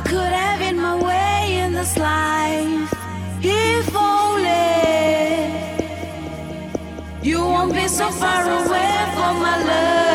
I could have in my way in this life. If only you won't be so far away from my love.